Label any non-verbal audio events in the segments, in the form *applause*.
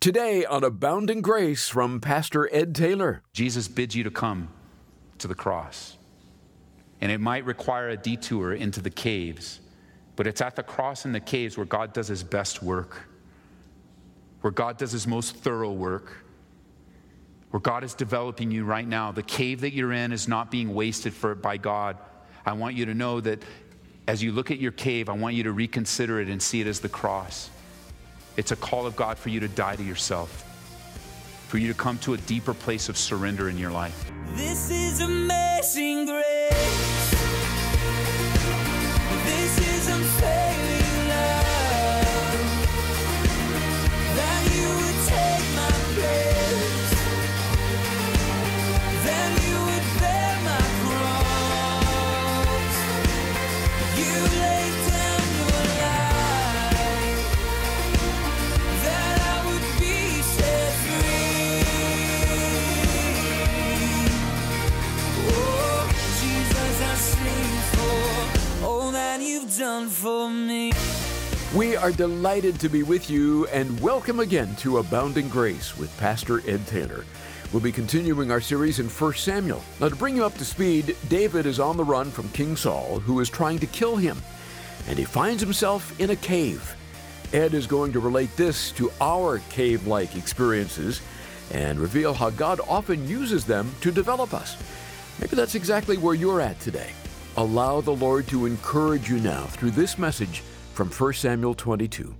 Today on Abounding Grace from Pastor Ed Taylor. Jesus bids you to come to the cross. And it might require a detour into the caves, but it's at the cross and the caves where God does his best work, where God does his most thorough work, where God is developing you right now. The cave that you're in is not being wasted for, by God. I want you to know that as you look at your cave, I want you to reconsider it and see it as the cross. It's a call of God for you to die to yourself, for you to come to a deeper place of surrender in your life. This is amazing grace. This is unfailing are delighted to be with you and welcome again to Abounding Grace with Pastor Ed Taylor. We'll be continuing our series in 1 Samuel. Now, to bring you up to speed, David is on the run from King Saul, who is trying to kill him, and he finds himself in a cave. Ed is going to relate this to our cave like experiences and reveal how God often uses them to develop us. Maybe that's exactly where you're at today. Allow the Lord to encourage you now through this message from 1 Samuel 22.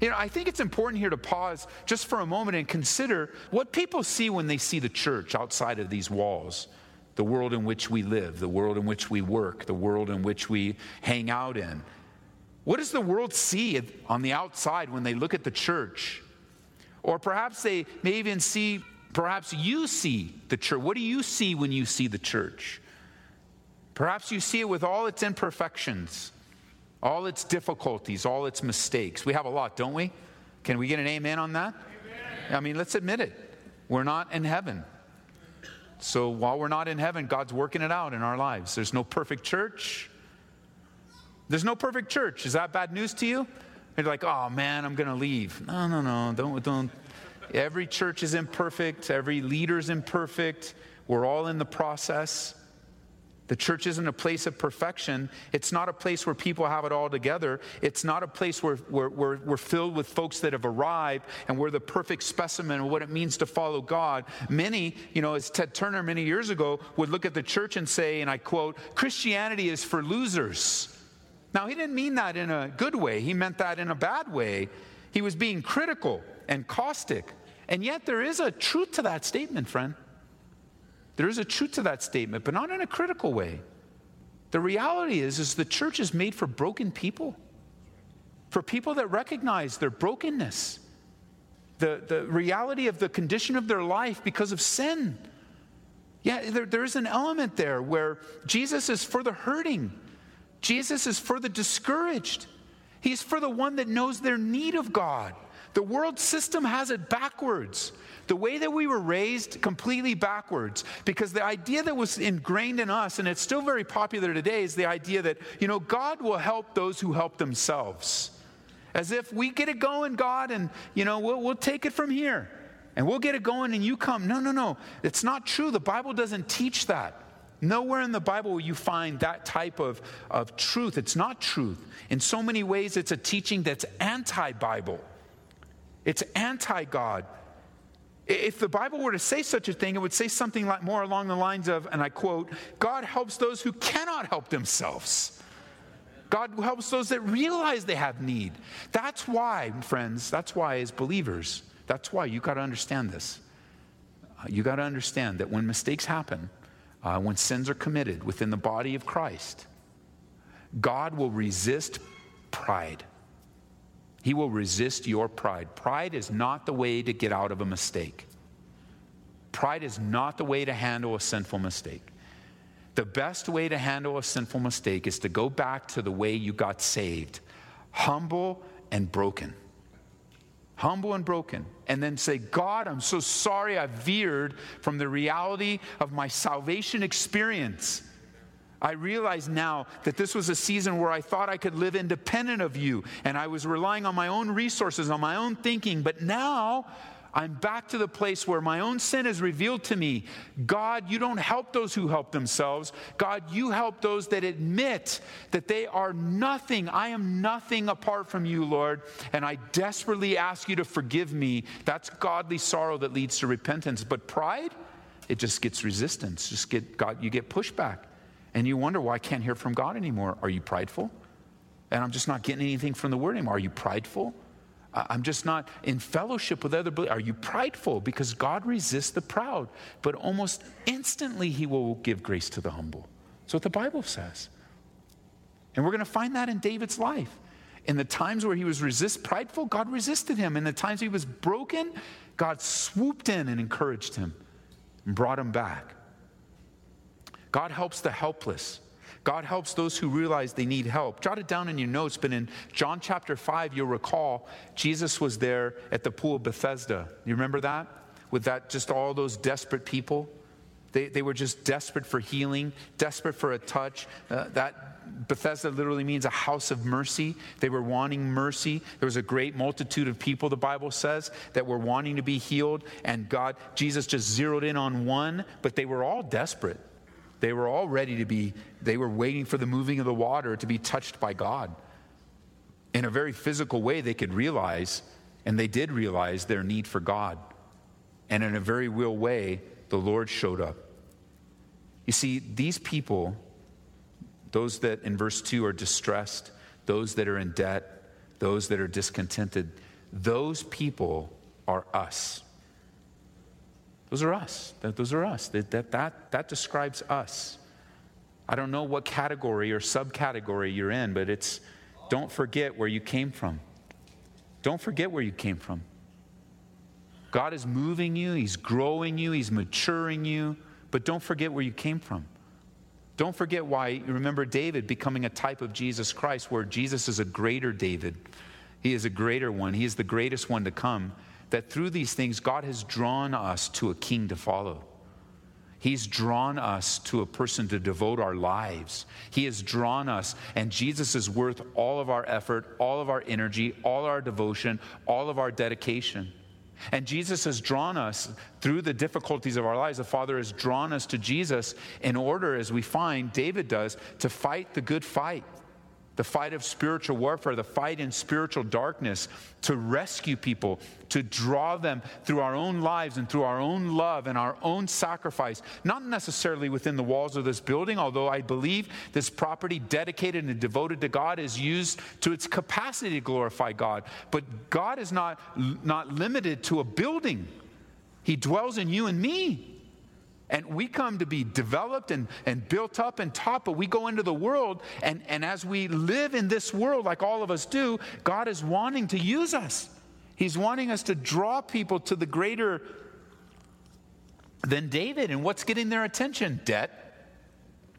You know, I think it's important here to pause just for a moment and consider what people see when they see the church outside of these walls. The world in which we live, the world in which we work, the world in which we hang out in. What does the world see on the outside when they look at the church? Or perhaps they may even see, perhaps you see the church. What do you see when you see the church? Perhaps you see it with all its imperfections, all its difficulties, all its mistakes. We have a lot, don't we? Can we get an amen on that? I mean, let's admit it. We're not in heaven. So while we're not in heaven, God's working it out in our lives. There's no perfect church. There's no perfect church. Is that bad news to you? You're like, oh man, I'm going to leave. No, no, no. Don't, don't. Every church is imperfect. Every leader is imperfect. We're all in the process. The church isn't a place of perfection. It's not a place where people have it all together. It's not a place where, where, where we're filled with folks that have arrived and we're the perfect specimen of what it means to follow God. Many, you know, as Ted Turner many years ago would look at the church and say, and I quote, Christianity is for losers. Now, he didn't mean that in a good way, he meant that in a bad way. He was being critical and caustic. And yet, there is a truth to that statement, friend. There is a truth to that statement, but not in a critical way. The reality is, is the church is made for broken people, for people that recognize their brokenness, the, the reality of the condition of their life because of sin. Yeah, there, there is an element there where Jesus is for the hurting. Jesus is for the discouraged. He's for the one that knows their need of God. The world system has it backwards. The way that we were raised, completely backwards. Because the idea that was ingrained in us, and it's still very popular today, is the idea that, you know, God will help those who help themselves. As if we get it going, God, and, you know, we'll, we'll take it from here. And we'll get it going and you come. No, no, no. It's not true. The Bible doesn't teach that. Nowhere in the Bible will you find that type of, of truth. It's not truth. In so many ways, it's a teaching that's anti Bible, it's anti God. If the Bible were to say such a thing, it would say something like more along the lines of, and I quote, God helps those who cannot help themselves. God helps those that realize they have need. That's why, friends, that's why, as believers, that's why you got to understand this. Uh, you got to understand that when mistakes happen, uh, when sins are committed within the body of Christ, God will resist pride. He will resist your pride. Pride is not the way to get out of a mistake. Pride is not the way to handle a sinful mistake. The best way to handle a sinful mistake is to go back to the way you got saved humble and broken. Humble and broken. And then say, God, I'm so sorry I veered from the reality of my salvation experience. I realize now that this was a season where I thought I could live independent of you and I was relying on my own resources, on my own thinking. But now I'm back to the place where my own sin is revealed to me. God, you don't help those who help themselves. God, you help those that admit that they are nothing. I am nothing apart from you, Lord. And I desperately ask you to forgive me. That's godly sorrow that leads to repentance. But pride, it just gets resistance. Just get God, you get pushback. And you wonder why I can't hear from God anymore. Are you prideful? And I'm just not getting anything from the word anymore. Are you prideful? I'm just not in fellowship with other believers. Are you prideful? Because God resists the proud, but almost instantly He will give grace to the humble. That's what the Bible says. And we're going to find that in David's life. In the times where he was resist prideful, God resisted him. In the times he was broken, God swooped in and encouraged him and brought him back. God helps the helpless. God helps those who realize they need help. Jot it down in your notes, but in John chapter 5, you'll recall Jesus was there at the pool of Bethesda. You remember that? With that, just all those desperate people. They, they were just desperate for healing, desperate for a touch. Uh, that Bethesda literally means a house of mercy. They were wanting mercy. There was a great multitude of people, the Bible says, that were wanting to be healed. And God, Jesus just zeroed in on one, but they were all desperate. They were all ready to be, they were waiting for the moving of the water to be touched by God. In a very physical way, they could realize, and they did realize their need for God. And in a very real way, the Lord showed up. You see, these people, those that in verse 2 are distressed, those that are in debt, those that are discontented, those people are us. Those are us. Those are us. That, that, that, that describes us. I don't know what category or subcategory you're in, but it's don't forget where you came from. Don't forget where you came from. God is moving you, He's growing you, He's maturing you, but don't forget where you came from. Don't forget why, remember David becoming a type of Jesus Christ, where Jesus is a greater David. He is a greater one, He is the greatest one to come that through these things, God has drawn us to a king to follow. He's drawn us to a person to devote our lives. He has drawn us, and Jesus is worth all of our effort, all of our energy, all our devotion, all of our dedication. And Jesus has drawn us through the difficulties of our lives. The Father has drawn us to Jesus in order, as we find David does, to fight the good fight the fight of spiritual warfare, the fight in spiritual darkness, to rescue people, to draw them through our own lives and through our own love and our own sacrifice, not necessarily within the walls of this building, although I believe this property dedicated and devoted to God is used to its capacity to glorify God. But God is not, not limited to a building, He dwells in you and me. And we come to be developed and, and built up and taught, but we go into the world, and, and as we live in this world, like all of us do, God is wanting to use us. He's wanting us to draw people to the greater than David. And what's getting their attention? Debt.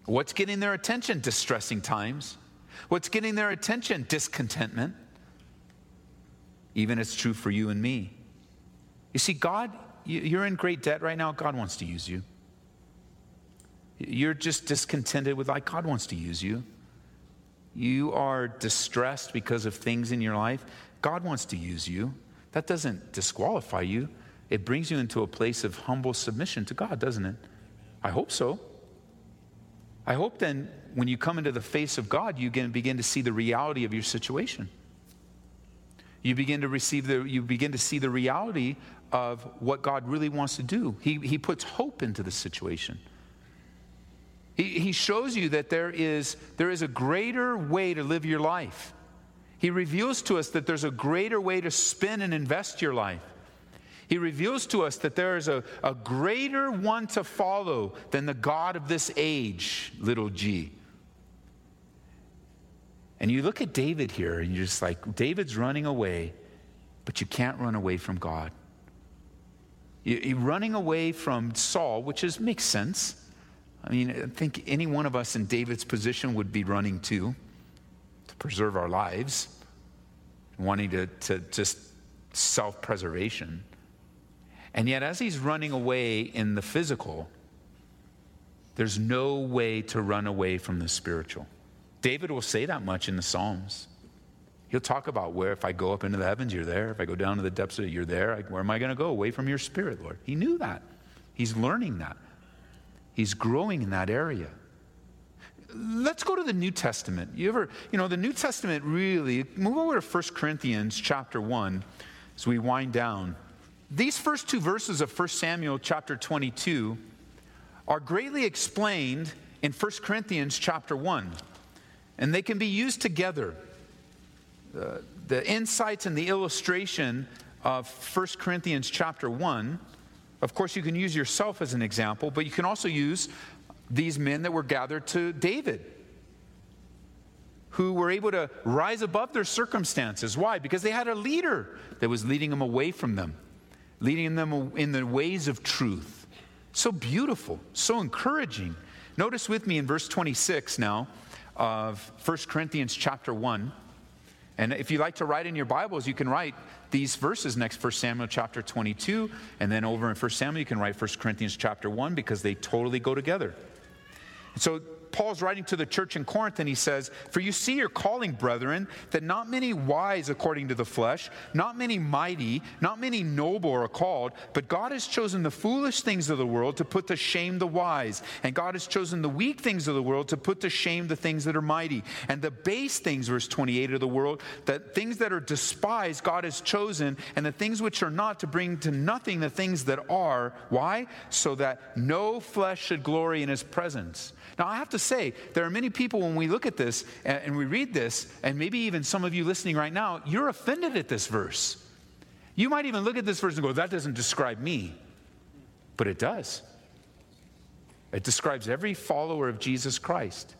What's getting their attention? Distressing times. What's getting their attention? Discontentment. Even it's true for you and me. You see, God, you're in great debt right now. God wants to use you. You're just discontented with like God wants to use you. You are distressed because of things in your life. God wants to use you. That doesn't disqualify you. It brings you into a place of humble submission to God, doesn't it? I hope so. I hope then when you come into the face of God, you can begin to see the reality of your situation. You begin to receive the, you begin to see the reality of what God really wants to do. He, he puts hope into the situation. He, he shows you that there is, there is a greater way to live your life. He reveals to us that there's a greater way to spend and invest your life. He reveals to us that there is a, a greater one to follow than the God of this age, little g. And you look at David here, and you're just like, David's running away, but you can't run away from God. You're running away from Saul, which is, makes sense. I mean, I think any one of us in David's position would be running to, to preserve our lives, wanting to, to just self preservation. And yet, as he's running away in the physical, there's no way to run away from the spiritual. David will say that much in the Psalms. He'll talk about where, if I go up into the heavens, you're there. If I go down to the depths of you're there. Where am I going to go? Away from your spirit, Lord. He knew that. He's learning that. He's growing in that area. Let's go to the New Testament. You ever, you know, the New Testament really, move over to 1 Corinthians chapter 1 as we wind down. These first two verses of 1 Samuel chapter 22 are greatly explained in 1 Corinthians chapter 1, and they can be used together. Uh, the insights and the illustration of 1 Corinthians chapter 1, of course, you can use yourself as an example, but you can also use these men that were gathered to David, who were able to rise above their circumstances. Why? Because they had a leader that was leading them away from them, leading them in the ways of truth. So beautiful, so encouraging. Notice with me in verse 26 now of 1 Corinthians chapter 1. And if you like to write in your Bibles, you can write these verses next 1 Samuel chapter 22 and then over in 1 Samuel you can write 1 Corinthians chapter 1 because they totally go together. So Paul's writing to the church in Corinth and he says, For you see your calling, brethren, that not many wise according to the flesh, not many mighty, not many noble are called, but God has chosen the foolish things of the world to put to shame the wise. And God has chosen the weak things of the world to put to shame the things that are mighty. And the base things, verse 28 of the world, that things that are despised, God has chosen, and the things which are not to bring to nothing the things that are. Why? So that no flesh should glory in his presence. Now, I have to say, there are many people when we look at this and we read this, and maybe even some of you listening right now, you're offended at this verse. You might even look at this verse and go, that doesn't describe me. But it does. It describes every follower of Jesus Christ.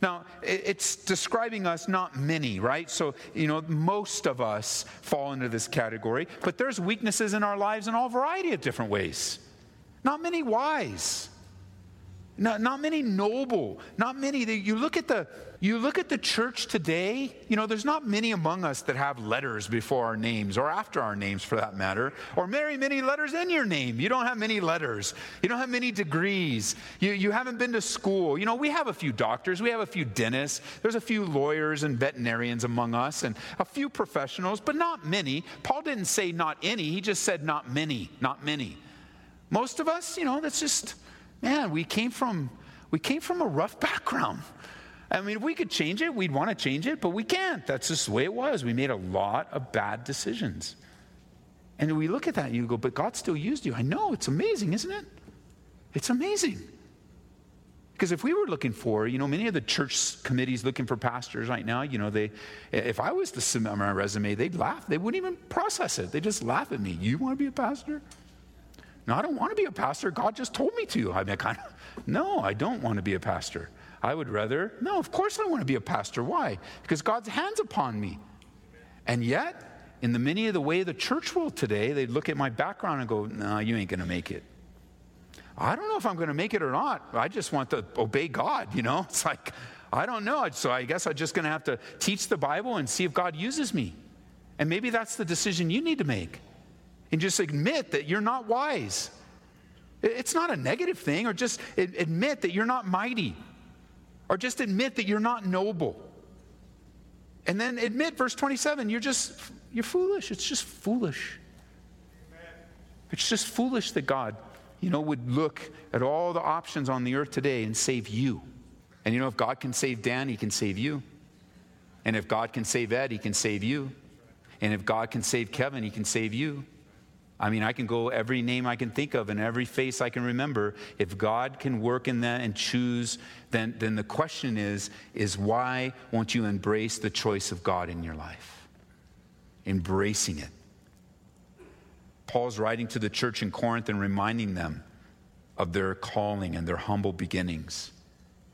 Now, it's describing us, not many, right? So, you know, most of us fall into this category, but there's weaknesses in our lives in all variety of different ways. Not many wise. Not, not many noble, not many. You look at the you look at the church today. You know, there's not many among us that have letters before our names or after our names, for that matter, or very many letters in your name. You don't have many letters. You don't have many degrees. You you haven't been to school. You know, we have a few doctors. We have a few dentists. There's a few lawyers and veterinarians among us, and a few professionals, but not many. Paul didn't say not any. He just said not many. Not many. Most of us, you know, that's just man, we came from we came from a rough background. I mean, if we could change it, we'd want to change it, but we can't. That's just the way it was. We made a lot of bad decisions. And we look at that and you go, but God still used you. I know, it's amazing, isn't it? It's amazing. Because if we were looking for, you know, many of the church committees looking for pastors right now, you know, they, if I was to submit my resume, they'd laugh. They wouldn't even process it. They just laugh at me. You want to be a pastor? No, I don't want to be a pastor. God just told me to. I mean, kind of, *laughs* no, I don't want to be a pastor. I would rather, no, of course I want to be a pastor. Why? Because God's hands upon me. And yet, in the many of the way the church world today, they look at my background and go, no, you ain't going to make it. I don't know if I'm going to make it or not. I just want to obey God, you know? *laughs* It's like, I don't know. So I guess I'm just going to have to teach the Bible and see if God uses me. And maybe that's the decision you need to make and just admit that you're not wise. It's not a negative thing, or just admit that you're not mighty, or just admit that you're not noble. And then admit, verse 27, you're just, you're foolish. It's just foolish. It's just foolish that God, you know, would look at all the options on the earth today and save you. And you know, if God can save Dan, he can save you. And if God can save Ed, he can save you. And if God can save Kevin, he can save you. I mean, I can go every name I can think of and every face I can remember. If God can work in that and choose, then, then the question is, is why won't you embrace the choice of God in your life? Embracing it. Paul's writing to the church in Corinth and reminding them of their calling and their humble beginnings.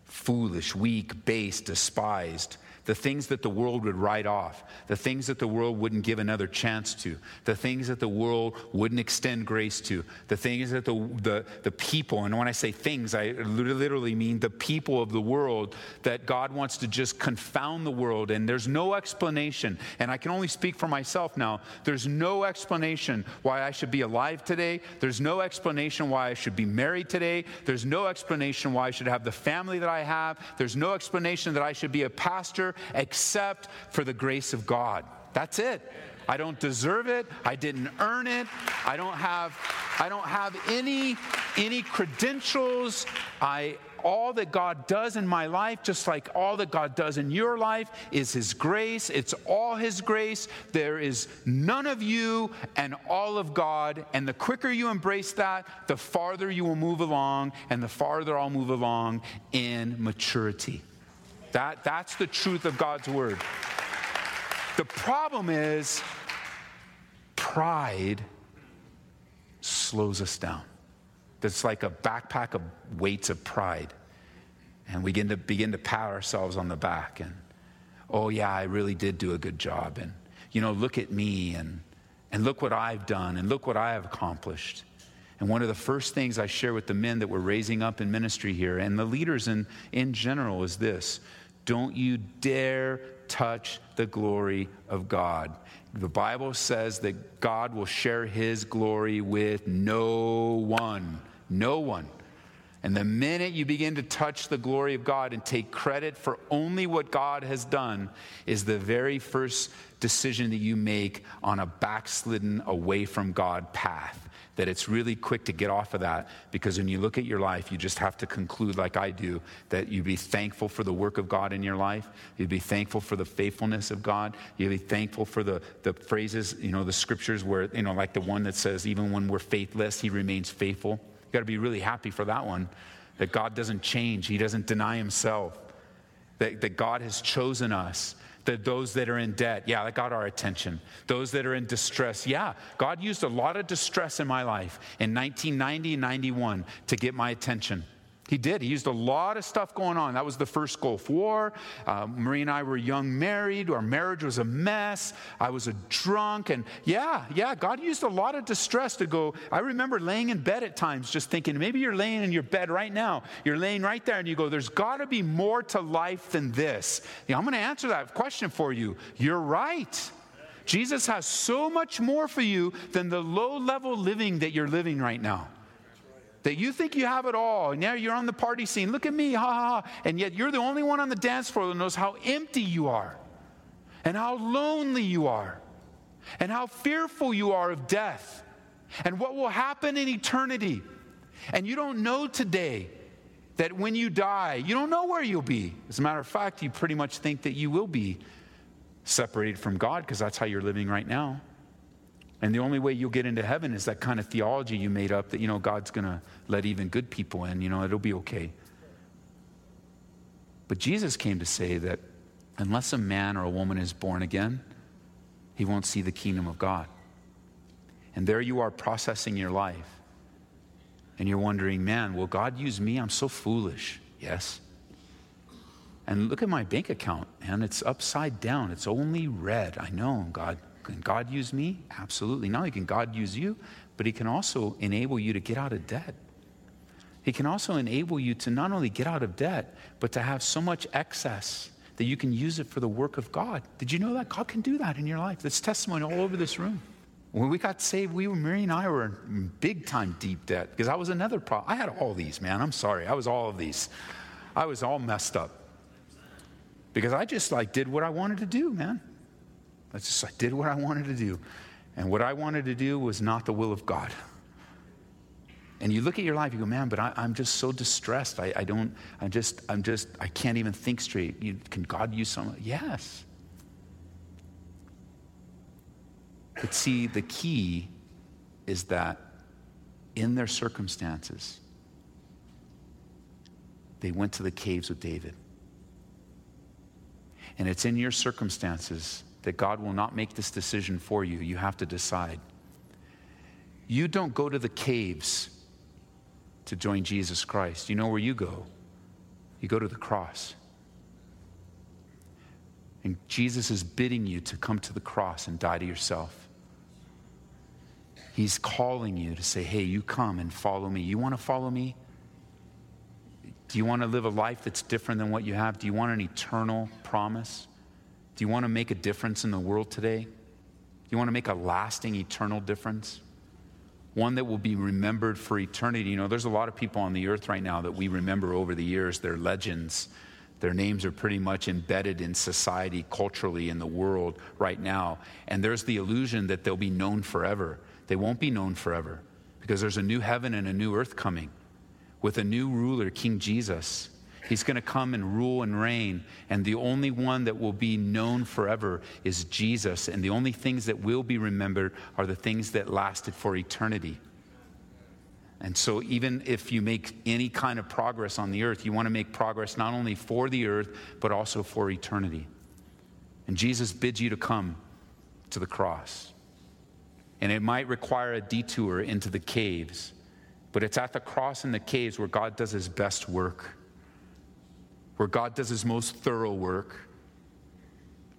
Foolish, weak, base, despised the things that the world would write off, the things that the world wouldn't give another chance to, the things that the world wouldn't extend grace to, the things that the, the, the people, and when I say things, I literally mean the people of the world, that God wants to just confound the world, and there's no explanation, and I can only speak for myself now, there's no explanation why I should be alive today, there's no explanation why I should be married today, there's no explanation why I should have the family that I have, there's no explanation that I should be a pastor except for the grace of God. That's it. I don't deserve it. I didn't earn it. I don't have I don't have any any credentials. I all that God does in my life, just like all that God does in your life, is His grace. It's all His grace. There is none of you and all of God. And the quicker you embrace that, the farther you will move along, and the farther I'll move along in maturity. That, that's the truth of God's word. The problem is pride slows us down. It's like a backpack of weights of pride. And we begin to begin to pat ourselves on the back and, oh yeah, I really did do a good job. And, you know, look at me and, and look what I've done and look what I have accomplished. And one of the first things I share with the men that we're raising up in ministry here and the leaders in, in general is this don't you dare touch the glory of God. The Bible says that God will share his glory with no one. No one. And the minute you begin to touch the glory of God and take credit for only what God has done, is the very first decision that you make on a backslidden, away from God path that it's really quick to get off of that because when you look at your life, you just have to conclude, like I do, that you be thankful for the work of God in your life. You'd be thankful for the faithfulness of God. You'd be thankful for the, the phrases, you know, the scriptures where, you know, like the one that says, even when we're faithless, he remains faithful. You got to be really happy for that one, that God doesn't change, he doesn't deny himself, that, that God has chosen us that those that are in debt, yeah, that got our attention. Those that are in distress, yeah, God used a lot of distress in my life in 1990 and 91 to get my attention. He did. He used a lot of stuff going on. That was the first Gulf War. Uh, Marie and I were young married. Our marriage was a mess. I was a drunk. And yeah, yeah, God used a lot of distress to go. I remember laying in bed at times just thinking, maybe you're laying in your bed right now. You're laying right there and you go, there's got to be more to life than this. Yeah, I'm going to answer that question for you. You're right. Jesus has so much more for you than the low level living that you're living right now that you think you have it all, and now you're on the party scene. Look at me, ha ha ha. And yet you're the only one on the dance floor that knows how empty you are, and how lonely you are, and how fearful you are of death, and what will happen in eternity. And you don't know today that when you die, you don't know where you'll be. As a matter of fact, you pretty much think that you will be separated from God because that's how you're living right now. And the only way you'll get into heaven is that kind of theology you made up that, you know, God's going to let even good people in, you know, it'll be okay. But Jesus came to say that unless a man or a woman is born again, he won't see the kingdom of God. And there you are processing your life. And you're wondering, man, will God use me? I'm so foolish. Yes. And look at my bank account, and it's upside down. It's only red. I know, God. Can God use me? Absolutely. Not only can God use you, but He can also enable you to get out of debt. He can also enable you to not only get out of debt, but to have so much excess that you can use it for the work of God. Did you know that? God can do that in your life. That's testimony all over this room. When we got saved, we were, Mary and I were in big time deep debt because I was another problem. I had all these, man. I'm sorry. I was all of these. I was all messed up because I just like did what I wanted to do, man. I just I did what I wanted to do. And what I wanted to do was not the will of God. And you look at your life, you go, man, but I, am just so distressed. I, I, don't, I'm just, I'm just, I can't even think straight. You, can God use someone? Yes. But see, the key is that in their circumstances, they went to the caves with David. And it's in your circumstances that God will not make this decision for you. You have to decide. You don't go to the caves to join Jesus Christ. You know where you go? You go to the cross. And Jesus is bidding you to come to the cross and die to yourself. He's calling you to say, hey, you come and follow me. You want to follow me? Do you want to live a life that's different than what you have? Do you want an eternal promise? Do you want to make a difference in the world today? Do you want to make a lasting, eternal difference? One that will be remembered for eternity. You know, there's a lot of people on the earth right now that we remember over the years. They're legends. Their names are pretty much embedded in society, culturally, in the world right now. And there's the illusion that they'll be known forever. They won't be known forever because there's a new heaven and a new earth coming with a new ruler, King Jesus. He's going to come and rule and reign. And the only one that will be known forever is Jesus. And the only things that will be remembered are the things that lasted for eternity. And so, even if you make any kind of progress on the earth, you want to make progress not only for the earth, but also for eternity. And Jesus bids you to come to the cross. And it might require a detour into the caves, but it's at the cross and the caves where God does his best work, where God does his most thorough work,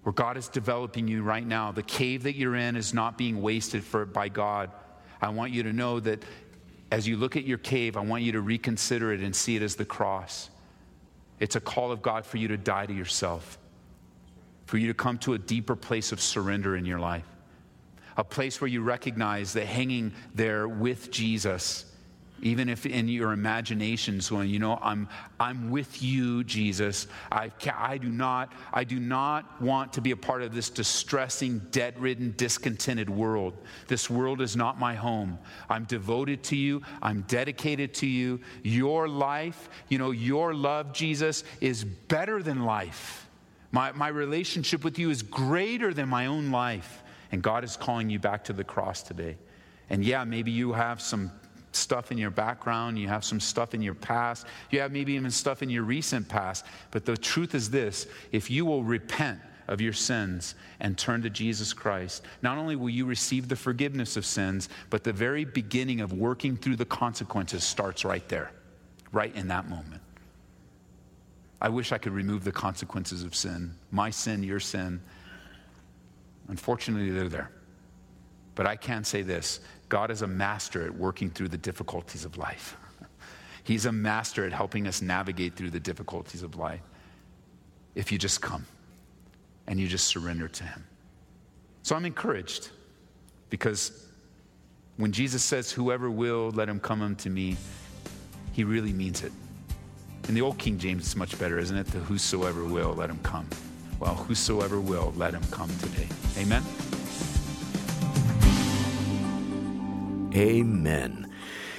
where God is developing you right now. The cave that you're in is not being wasted for, by God. I want you to know that as you look at your cave, I want you to reconsider it and see it as the cross. It's a call of God for you to die to yourself, for you to come to a deeper place of surrender in your life, a place where you recognize that hanging there with Jesus even if in your imaginations when you know i'm i'm with you jesus. I i do not i do not want to be a part of this distressing debt-ridden discontented world. This world is not my home. I'm devoted to you. I'm dedicated to you. Your life you know your love jesus is better than life. My, my relationship with you is greater than my own life. And god is calling you back to the cross today. And yeah maybe you have some stuff in your background, you have some stuff in your past, you have maybe even stuff in your recent past. But the truth is this if you will repent, of your sins and turn to Jesus Christ, not only will you receive the forgiveness of sins, but the very beginning of working through the consequences starts right there, right in that moment. I wish I could remove the consequences of sin, my sin, your sin. Unfortunately, they're there. But I can say this God is a master at working through the difficulties of life. *laughs* He's a master at helping us navigate through the difficulties of life if you just come and you just surrender to Him. So I'm encouraged because when Jesus says, Whoever will, let him come unto me, he really means it. In the old King James, it's much better, isn't it? The whosoever will, let him come. Well, whosoever will, let him come today. Amen. Amen.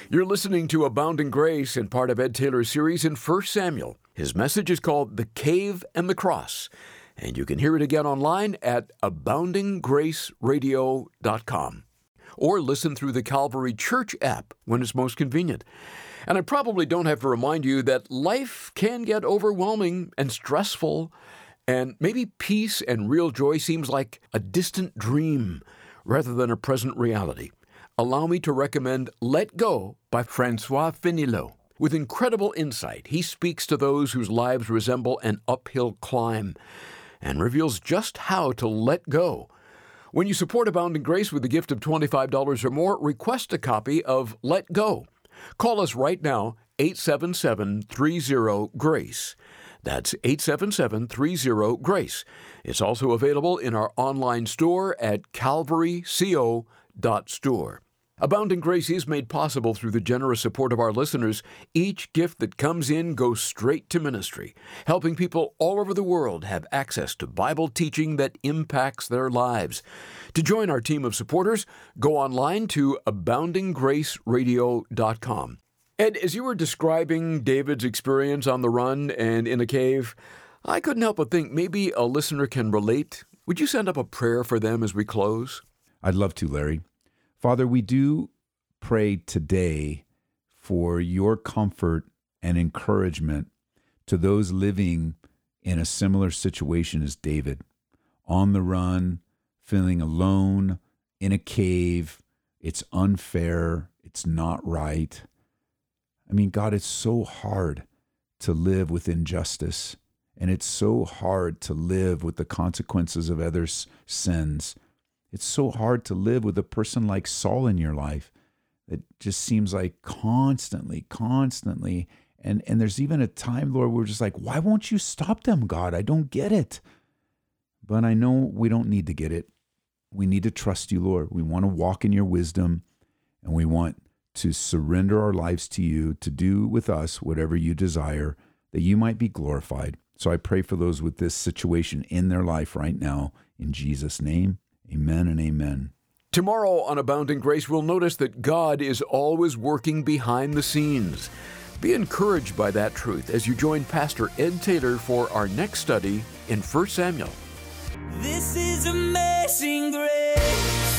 You're listening to Abounding Grace and part of Ed Taylor's series in 1 Samuel. His message is called The Cave and the Cross, and you can hear it again online at aboundinggraceradio.com or listen through the Calvary Church app when it's most convenient. And I probably don't have to remind you that life can get overwhelming and stressful, and maybe peace and real joy seems like a distant dream rather than a present reality allow me to recommend Let Go by Francois Fenelon. With incredible insight, he speaks to those whose lives resemble an uphill climb and reveals just how to let go. When you support Abounding Grace with a gift of $25 or more, request a copy of Let Go. Call us right now, 877 30 GRACE. That's 877 30 GRACE. It's also available in our online store at calvaryco.store. Abounding Grace is made possible through the generous support of our listeners. Each gift that comes in goes straight to ministry, helping people all over the world have access to Bible teaching that impacts their lives. To join our team of supporters, go online to aboundinggraceradio.com. Ed, as you were describing David's experience on the run and in a cave, I couldn't help but think maybe a listener can relate. Would you send up a prayer for them as we close? I'd love to, Larry. Father, we do pray today for your comfort and encouragement to those living in a similar situation as David, on the run, feeling alone, in a cave. It's unfair. It's not right. I mean, God, it's so hard to live with injustice, and it's so hard to live with the consequences of others' sins. It's so hard to live with a person like Saul in your life that just seems like constantly, constantly. And, and there's even a time, Lord, we're just like, why won't you stop them, God? I don't get it. But I know we don't need to get it. We need to trust you, Lord. We want to walk in your wisdom and we want to surrender our lives to you to do with us whatever you desire that you might be glorified. So I pray for those with this situation in their life right now. In Jesus' name, amen and amen. Tomorrow on Abounding Grace, we'll notice that God is always working behind the scenes. Be encouraged by that truth as you join Pastor Ed Taylor for our next study in 1 Samuel. This is amazing grace.